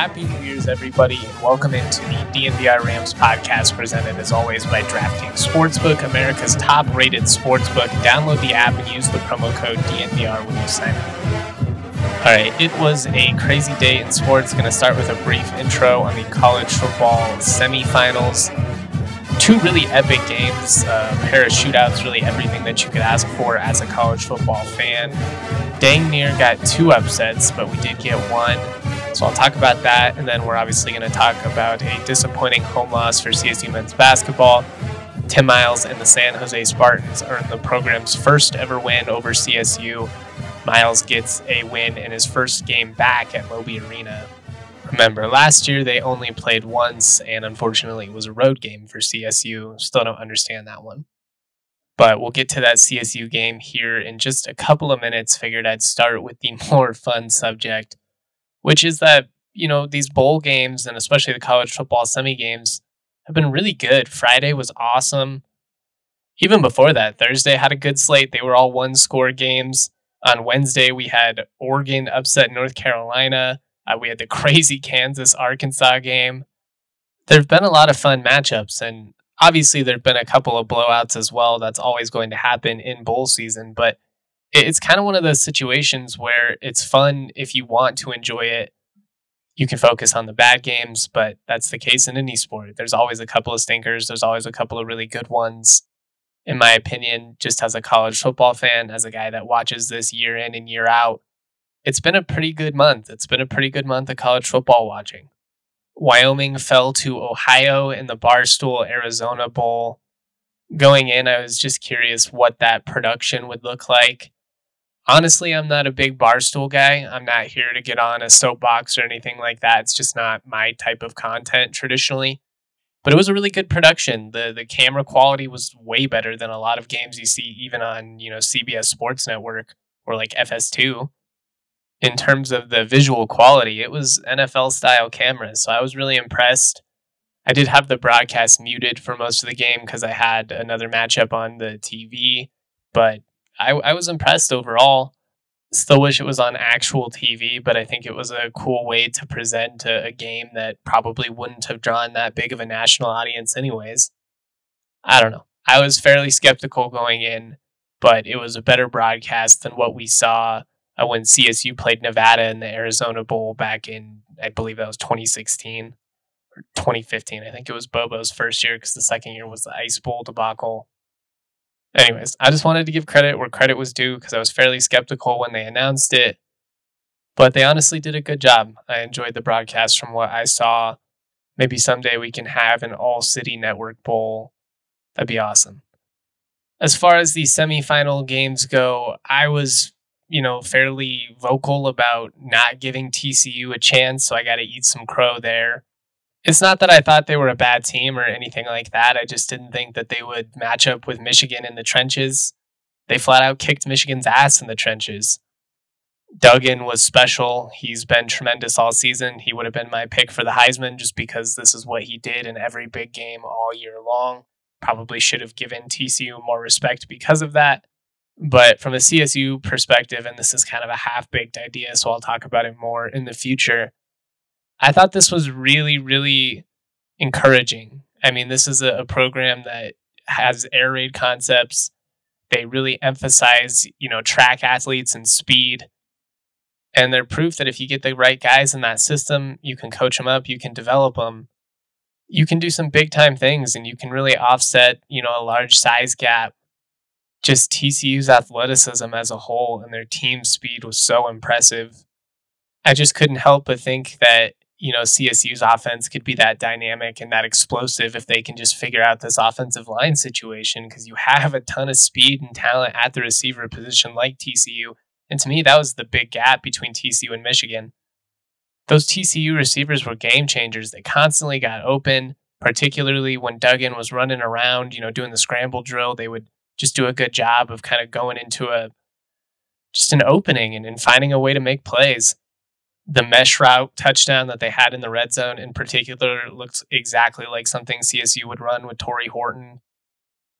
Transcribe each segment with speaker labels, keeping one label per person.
Speaker 1: Happy New Year's, everybody, and welcome into the DNVR Rams podcast presented as always by DraftKings Sportsbook, America's top rated sportsbook. Download the app and use the promo code DNVR when you sign up. All right, it was a crazy day in sports. Going to start with a brief intro on the college football semifinals. Two really epic games, a pair of shootouts, really everything that you could ask for as a college football fan. Dang near got two upsets, but we did get one. So I'll talk about that, and then we're obviously going to talk about a disappointing home loss for CSU men's basketball. Tim Miles and the San Jose Spartans earned the program's first ever win over CSU. Miles gets a win in his first game back at Moby Arena. Remember, last year they only played once, and unfortunately, it was a road game for CSU. Still don't understand that one. But we'll get to that CSU game here in just a couple of minutes. Figured I'd start with the more fun subject which is that, you know, these bowl games and especially the college football semi games have been really good. Friday was awesome. Even before that, Thursday had a good slate. They were all one score games. On Wednesday, we had Oregon upset North Carolina. Uh, we had the crazy Kansas Arkansas game. There have been a lot of fun matchups, and obviously, there have been a couple of blowouts as well. That's always going to happen in bowl season, but it's kind of one of those situations where it's fun if you want to enjoy it. You can focus on the bad games, but that's the case in any sport. There's always a couple of stinkers, there's always a couple of really good ones. In my opinion, just as a college football fan, as a guy that watches this year in and year out, it's been a pretty good month. It's been a pretty good month of college football watching. Wyoming fell to Ohio in the Barstool Arizona Bowl. Going in, I was just curious what that production would look like honestly, I'm not a big barstool guy. I'm not here to get on a soapbox or anything like that. It's just not my type of content traditionally. But it was a really good production. The the camera quality was way better than a lot of games you see even on, you know, CBS Sports Network or like FS2. In terms of the visual quality, it was NFL style cameras. So I was really impressed. I did have the broadcast muted for most of the game because I had another matchup on the TV, but I, I was impressed overall. Still wish it was on actual TV, but I think it was a cool way to present a, a game that probably wouldn't have drawn that big of a national audience, anyways. I don't know. I was fairly skeptical going in, but it was a better broadcast than what we saw uh, when CSU played Nevada in the Arizona Bowl back in, I believe that was 2016 or 2015. I think it was Bobo's first year because the second year was the Ice Bowl debacle. Anyways, I just wanted to give credit where credit was due because I was fairly skeptical when they announced it. But they honestly did a good job. I enjoyed the broadcast from what I saw. Maybe someday we can have an all city network bowl. That'd be awesome. As far as the semifinal games go, I was, you know, fairly vocal about not giving TCU a chance, so I got to eat some crow there it's not that I thought they were a bad team or anything like that. I just didn't think that they would match up with Michigan in the trenches. They flat out kicked Michigan's ass in the trenches. Duggan was special. He's been tremendous all season. He would have been my pick for the Heisman just because this is what he did in every big game all year long. Probably should have given TCU more respect because of that. But from a CSU perspective, and this is kind of a half baked idea, so I'll talk about it more in the future I thought this was really, really encouraging. I mean, this is a, a program that has air raid concepts. They really emphasize, you know, track athletes and speed. And they're proof that if you get the right guys in that system, you can coach them up, you can develop them, you can do some big time things, and you can really offset, you know, a large size gap. Just TCU's athleticism as a whole and their team speed was so impressive. I just couldn't help but think that you know, CSU's offense could be that dynamic and that explosive if they can just figure out this offensive line situation because you have a ton of speed and talent at the receiver position like TCU. And to me, that was the big gap between TCU and Michigan. Those TCU receivers were game changers. They constantly got open, particularly when Duggan was running around, you know, doing the scramble drill. They would just do a good job of kind of going into a just an opening and, and finding a way to make plays the mesh route touchdown that they had in the red zone in particular looks exactly like something CSU would run with Tory Horton.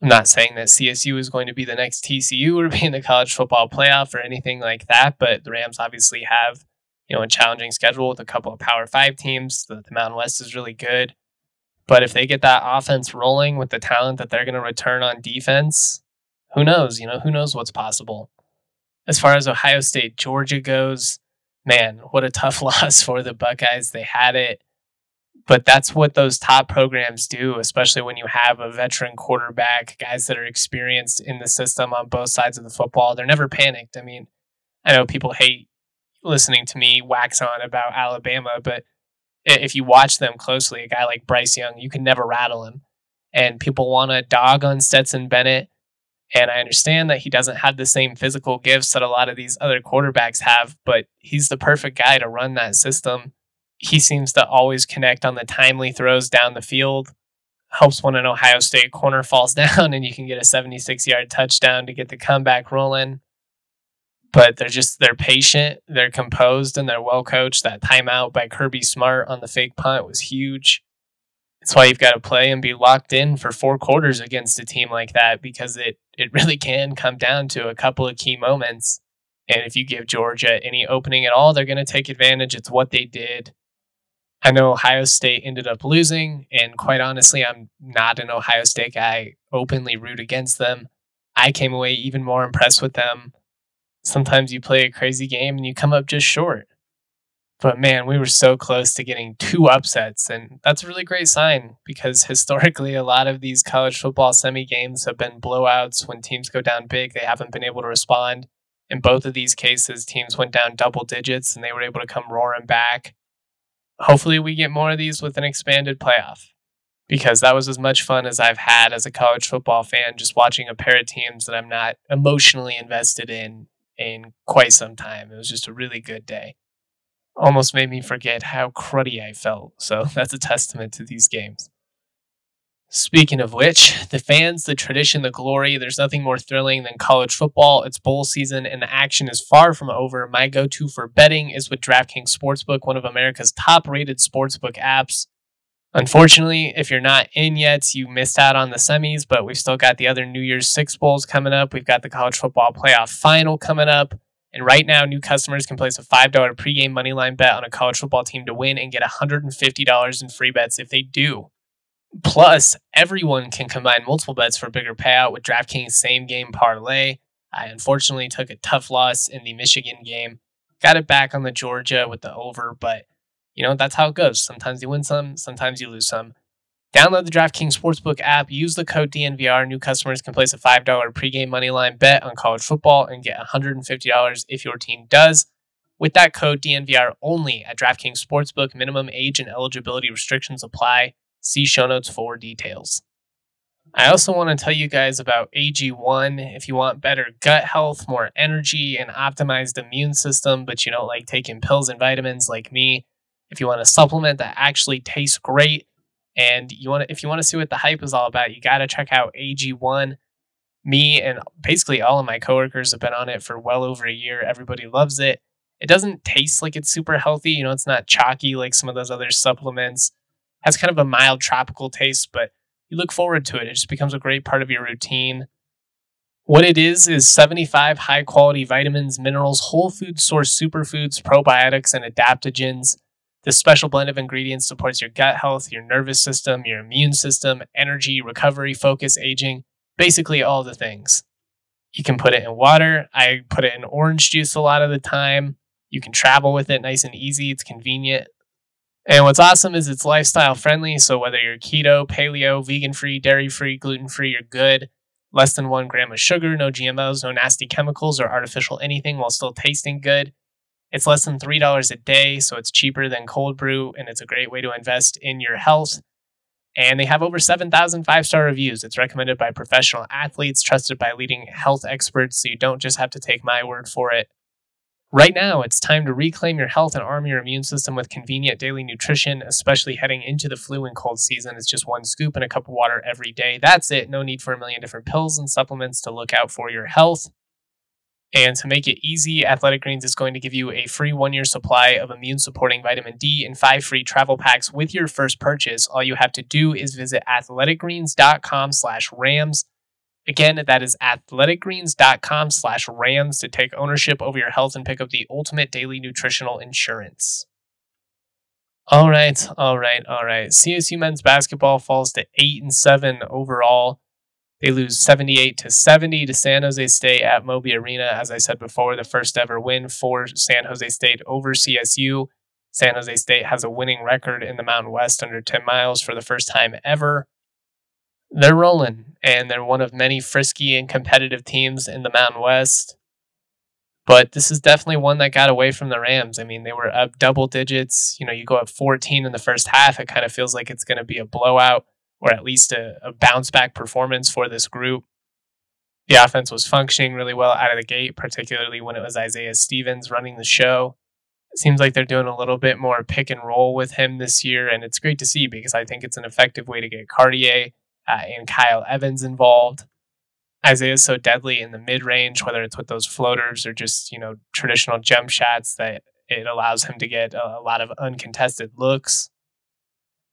Speaker 1: I'm not saying that CSU is going to be the next TCU or be in the college football playoff or anything like that, but the Rams obviously have, you know, a challenging schedule with a couple of Power Five teams. The, the Mountain West is really good. But if they get that offense rolling with the talent that they're going to return on defense, who knows? You know, who knows what's possible. As far as Ohio State, Georgia goes, man, what a tough loss for the Buckeyes. They had it. But that's what those top programs do, especially when you have a veteran quarterback, guys that are experienced in the system on both sides of the football. They're never panicked. I mean, I know people hate listening to me wax on about Alabama, but if you watch them closely, a guy like Bryce Young, you can never rattle him. And people want to dog on Stetson Bennett. And I understand that he doesn't have the same physical gifts that a lot of these other quarterbacks have, but he's the perfect guy to run that system. He seems to always connect on the timely throws down the field. Helps when an Ohio State corner falls down and you can get a 76 yard touchdown to get the comeback rolling but they're just they're patient, they're composed, and they're well coached. That timeout by Kirby Smart on the fake punt was huge. That's why you've got to play and be locked in for four quarters against a team like that because it it really can come down to a couple of key moments. And if you give Georgia any opening at all, they're going to take advantage. It's what they did. I know Ohio State ended up losing, and quite honestly, I'm not an Ohio State guy. Openly root against them. I came away even more impressed with them sometimes you play a crazy game and you come up just short. But man, we were so close to getting two upsets. And that's a really great sign because historically, a lot of these college football semi games have been blowouts. When teams go down big, they haven't been able to respond. In both of these cases, teams went down double digits and they were able to come roaring back. Hopefully, we get more of these with an expanded playoff because that was as much fun as I've had as a college football fan, just watching a pair of teams that I'm not emotionally invested in in quite some time. It was just a really good day. Almost made me forget how cruddy I felt. So that's a testament to these games. Speaking of which, the fans, the tradition, the glory, there's nothing more thrilling than college football. It's bowl season and the action is far from over. My go to for betting is with DraftKings Sportsbook, one of America's top rated sportsbook apps. Unfortunately, if you're not in yet, you missed out on the semis, but we've still got the other New Year's Six Bowls coming up. We've got the college football playoff final coming up. And right now, new customers can place a $5 pregame moneyline bet on a college football team to win and get $150 in free bets if they do. Plus, everyone can combine multiple bets for a bigger payout with DraftKings same game parlay. I unfortunately took a tough loss in the Michigan game. Got it back on the Georgia with the over, but you know, that's how it goes. Sometimes you win some, sometimes you lose some. Download the DraftKings Sportsbook app, use the code DNVR. New customers can place a $5 pregame moneyline bet on college football and get $150 if your team does. With that code DNVR only at DraftKings Sportsbook, minimum age and eligibility restrictions apply. See show notes for details. I also want to tell you guys about AG1 if you want better gut health, more energy, and optimized immune system, but you don't like taking pills and vitamins like me if you want a supplement that actually tastes great and you want if you want to see what the hype is all about, you got to check out AG1. Me and basically all of my coworkers have been on it for well over a year. Everybody loves it. It doesn't taste like it's super healthy. You know, it's not chalky like some of those other supplements. It has kind of a mild tropical taste, but you look forward to it. It just becomes a great part of your routine. What it is is 75 high quality vitamins, minerals, whole food source superfoods, probiotics, and adaptogens this special blend of ingredients supports your gut health, your nervous system, your immune system, energy, recovery, focus, aging, basically all the things. You can put it in water. I put it in orange juice a lot of the time. You can travel with it nice and easy. It's convenient. And what's awesome is it's lifestyle friendly. So whether you're keto, paleo, vegan free, dairy free, gluten free, you're good. Less than one gram of sugar, no GMOs, no nasty chemicals or artificial anything while still tasting good. It's less than $3 a day, so it's cheaper than cold brew, and it's a great way to invest in your health. And they have over 7,000 five star reviews. It's recommended by professional athletes, trusted by leading health experts, so you don't just have to take my word for it. Right now, it's time to reclaim your health and arm your immune system with convenient daily nutrition, especially heading into the flu and cold season. It's just one scoop and a cup of water every day. That's it. No need for a million different pills and supplements to look out for your health. And to make it easy, Athletic Greens is going to give you a free one year supply of immune supporting vitamin D and five free travel packs with your first purchase. All you have to do is visit athleticgreens.com slash rams. Again, that is athleticgreens.com slash rams to take ownership over your health and pick up the ultimate daily nutritional insurance. All right, all right, all right. CSU men's basketball falls to 8 and 7 overall. They lose 78 to 70 to San Jose State at Moby Arena. As I said before, the first ever win for San Jose State over CSU. San Jose State has a winning record in the Mountain West under Tim Miles for the first time ever. They're rolling, and they're one of many frisky and competitive teams in the Mountain West. But this is definitely one that got away from the Rams. I mean, they were up double digits. You know, you go up 14 in the first half, it kind of feels like it's going to be a blowout or at least a, a bounce back performance for this group. The offense was functioning really well out of the gate, particularly when it was Isaiah Stevens running the show. It seems like they're doing a little bit more pick and roll with him this year, and it's great to see because I think it's an effective way to get Cartier uh, and Kyle Evans involved. Isaiah is so deadly in the mid range, whether it's with those floaters or just you know traditional jump shots, that it allows him to get a lot of uncontested looks.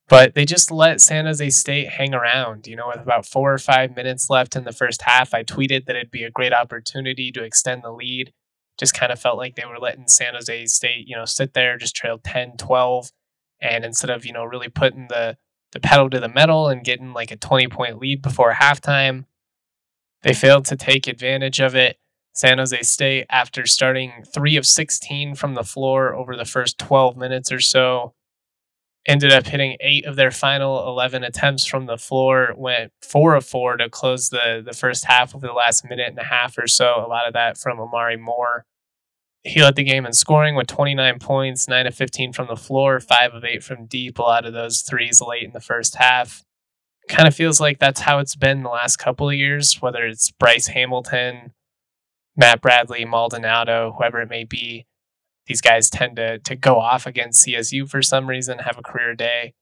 Speaker 1: But they just let San Jose State hang around. You know, with about four or five minutes left in the first half, I tweeted that it'd be a great opportunity to extend the lead. Just kind of felt like they were letting San Jose State, you know, sit there, just trail 10, 12. And instead of, you know, really putting the, the pedal to the metal and getting like a 20 point lead before halftime, they failed to take advantage of it. San Jose State, after starting three of 16 from the floor over the first 12 minutes or so, ended up hitting eight of their final 11 attempts from the floor, went four of four to close the, the first half of the last minute and a half or so. A lot of that from Omari Moore. He led the game in scoring with 29 points, 9 of 15 from the floor, 5 of 8 from deep. A lot of those threes late in the first half. Kind of feels like that's how it's been the last couple of years, whether it's Bryce Hamilton, Matt Bradley, Maldonado, whoever it may be these guys tend to to go off against CSU for some reason, have a career day.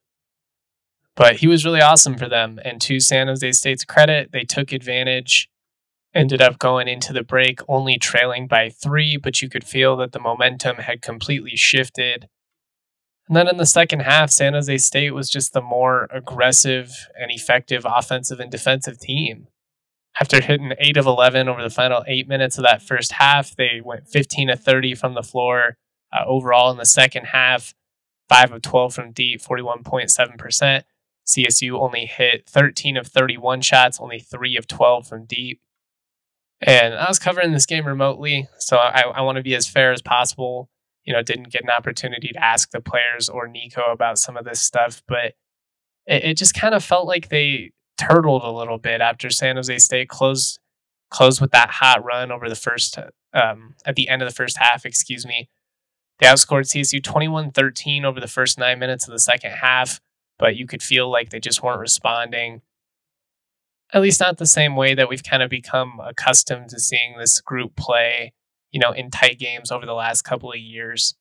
Speaker 1: But he was really awesome for them. And to San Jose State's credit, they took advantage, ended up going into the break only trailing by three, but you could feel that the momentum had completely shifted. And then in the second half, San Jose State was just the more aggressive and effective offensive and defensive team. After hitting 8 of 11 over the final eight minutes of that first half, they went 15 of 30 from the floor. Uh, overall, in the second half, 5 of 12 from deep, 41.7%. CSU only hit 13 of 31 shots, only 3 of 12 from deep. And I was covering this game remotely, so I, I want to be as fair as possible. You know, didn't get an opportunity to ask the players or Niko about some of this stuff, but it, it just kind of felt like they turtled a little bit after San Jose State closed closed with that hot run over the first um, at the end of the first half. Excuse me. They outscored CSU 21-13 over the first nine minutes of the second half, but you could feel like they just weren't responding. At least not the same way that we've kind of become accustomed to seeing this group play, you know, in tight games over the last couple of years.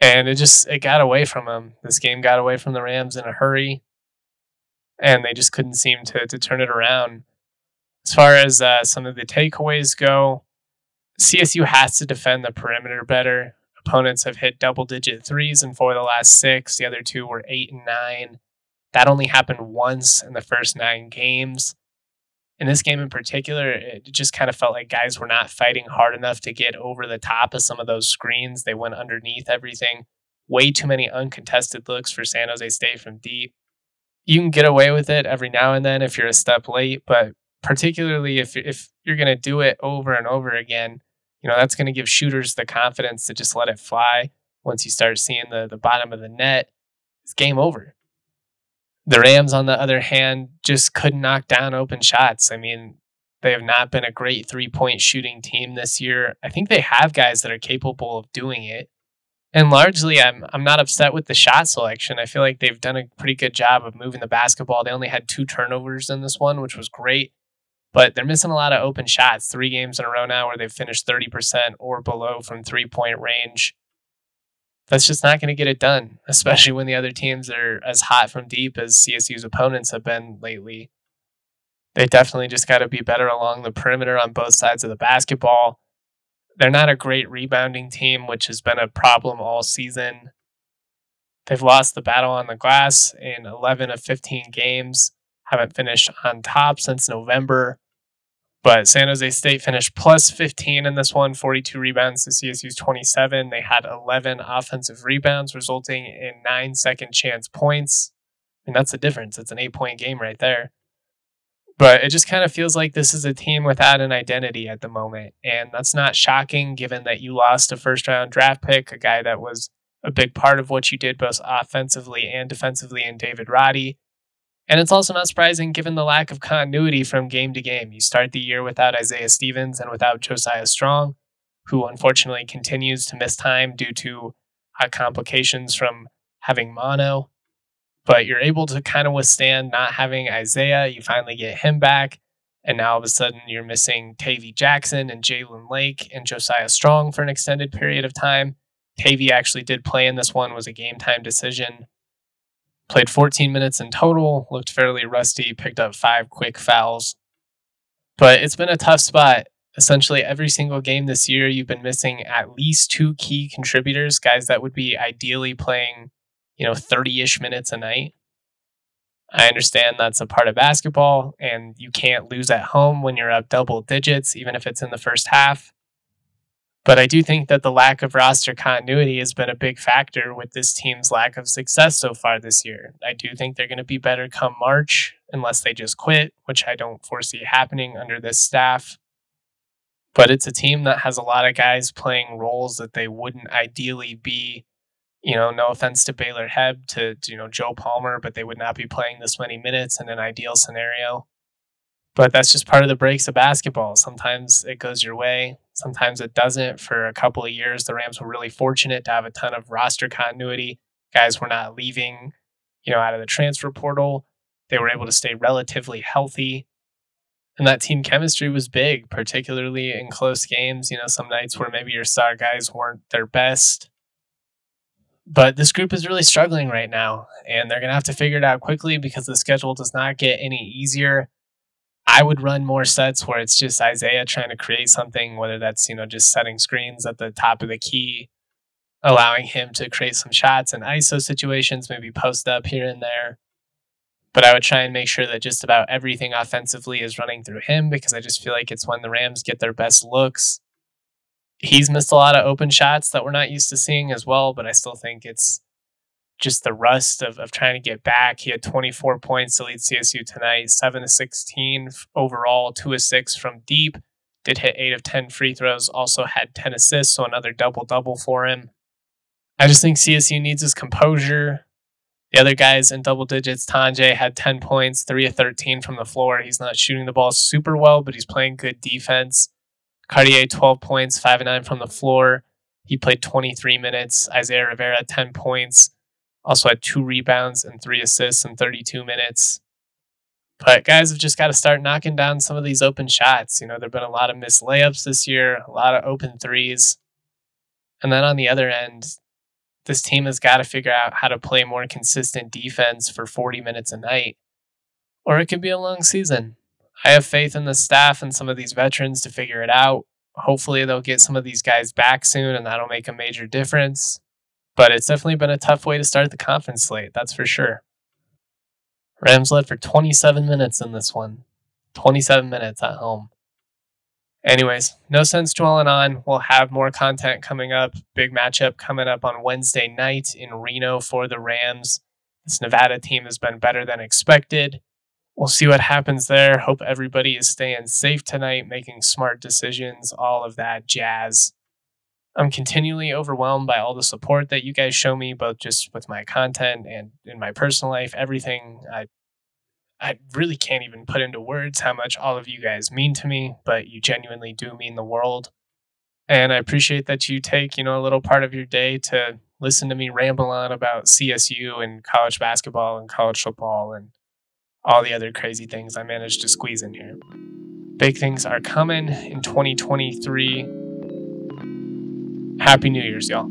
Speaker 1: And it just it got away from them. This game got away from the Rams in a hurry and they just couldn't seem to to turn it around. As far as uh, some of the takeaways go, CSU has to defend the perimeter better. Opponents have hit double digit threes in four of the last six. The other two were eight and nine. That only happened once in the first nine games. In this game in particular, it just kind of felt like guys were not fighting hard enough to get over the top of some of those screens. They went underneath everything. Way too many uncontested looks for San Jose State from deep you can get away with it every now and then if you're a step late, but particularly if if you're going to do it over and over again, you know, that's going to give shooters the confidence to just let it fly. Once you start seeing the the bottom of the net, it's game over. The Rams, on the other hand, just couldn't knock down open shots. I mean, they have not been a great three point shooting team this year. I think they have guys that are capable of doing it and largely I'm I'm not upset with the shot selection. I feel like they've done a pretty good job of moving the basketball. They only had two turnovers in this one, which was great. But they're missing a lot of open shots. Three games in a row now where they've finished 30% or below from three point range. That's just not going to get it done, especially when the other teams are as hot from deep as CSU's opponents have been lately. They definitely just got to be better along the perimeter on both sides of the basketball. They're not a great rebounding team, which has been a problem all season. They've lost the battle on the glass in 11 of 15 games, haven't finished on top since November. But San Jose State finished plus 15 in this one, 42 rebounds to CSU's 27. They had 11 offensive rebounds, resulting in nine second chance points. And that's the difference. It's an eight point game right there. But it just kind of feels like this is a team without an identity at the moment. And that's not shocking given that you lost a first round draft pick, a guy that was a big part of what you did both offensively and defensively in David Roddy. And it's also not surprising given the lack of continuity from game to game. You start the year without Isaiah Stevens and without Josiah Strong, who unfortunately continues to miss time due to uh, complications from having mono. But you're able to kind of withstand not having Isaiah. You finally get him back. And now all of a sudden you're missing Tavi Jackson and Jalen Lake and Josiah Strong for an extended period of time. Tavy actually did play in this one, was a game time decision. Played 14 minutes in total, looked fairly rusty, picked up five quick fouls. But it's been a tough spot. Essentially, every single game this year, you've been missing at least two key contributors, guys that would be ideally playing, you know, 30 ish minutes a night. I understand that's a part of basketball, and you can't lose at home when you're up double digits, even if it's in the first half. But I do think that the lack of roster continuity has been a big factor with this team's lack of success so far this year. I do think they're going to be better come March unless they just quit, which I don't foresee happening under this staff. But it's a team that has a lot of guys playing roles that they wouldn't ideally be. You know, no offense to Baylor Hebb, to, to you know Joe Palmer, but they would not be playing this many minutes in an ideal scenario. But that's just part of the breaks of basketball. Sometimes it goes your way, Sometimes it doesn't. For a couple of years, the Rams were really fortunate to have a ton of roster continuity. Guys were not leaving, you know, out of the transfer portal. They were able to stay relatively healthy. And that team chemistry was big, particularly in close games. You know, some nights where maybe your star guys weren't their best. But this group is really struggling right now, and they're going to have to figure it out quickly because the schedule does not get any easier. I would run more sets where it's just Isaiah trying to create something, whether that's, you know, just setting screens at the top of the key, allowing him to create some shots in ISO situations, maybe post up here and there. But I would try and make sure that just about everything offensively is running through him because I just feel like it's when the Rams get their best looks. He's missed a lot of open shots that we're not used to seeing as well, but I still think it's just the rust of, of trying to get back. He had 24 points to lead CSU tonight, 7 to 16 overall, 2 to 6 from deep. Did hit 8 of 10 free throws, also had 10 assists, so another double double for him. I just think CSU needs his composure. The other guys in double digits, Tonje had 10 points, 3 of 13 from the floor. He's not shooting the ball super well, but he's playing good defense. Cartier, 12 points, 5 and 9 from the floor. He played 23 minutes. Isaiah Rivera, 10 points. Also had two rebounds and three assists in 32 minutes. But guys have just got to start knocking down some of these open shots. You know, there have been a lot of missed layups this year, a lot of open threes. And then on the other end, this team has got to figure out how to play more consistent defense for 40 minutes a night, or it could be a long season. I have faith in the staff and some of these veterans to figure it out. Hopefully, they'll get some of these guys back soon, and that'll make a major difference. But it's definitely been a tough way to start the conference slate, that's for sure. Rams led for 27 minutes in this one. 27 minutes at home. Anyways, no sense dwelling on. We'll have more content coming up. Big matchup coming up on Wednesday night in Reno for the Rams. This Nevada team has been better than expected. We'll see what happens there. Hope everybody is staying safe tonight, making smart decisions, all of that jazz. I'm continually overwhelmed by all the support that you guys show me, both just with my content and in my personal life, everything. I I really can't even put into words how much all of you guys mean to me, but you genuinely do mean the world. And I appreciate that you take, you know, a little part of your day to listen to me ramble on about CSU and college basketball and college football and all the other crazy things I managed to squeeze in here. Big things are coming in 2023 Happy New Year's, y'all.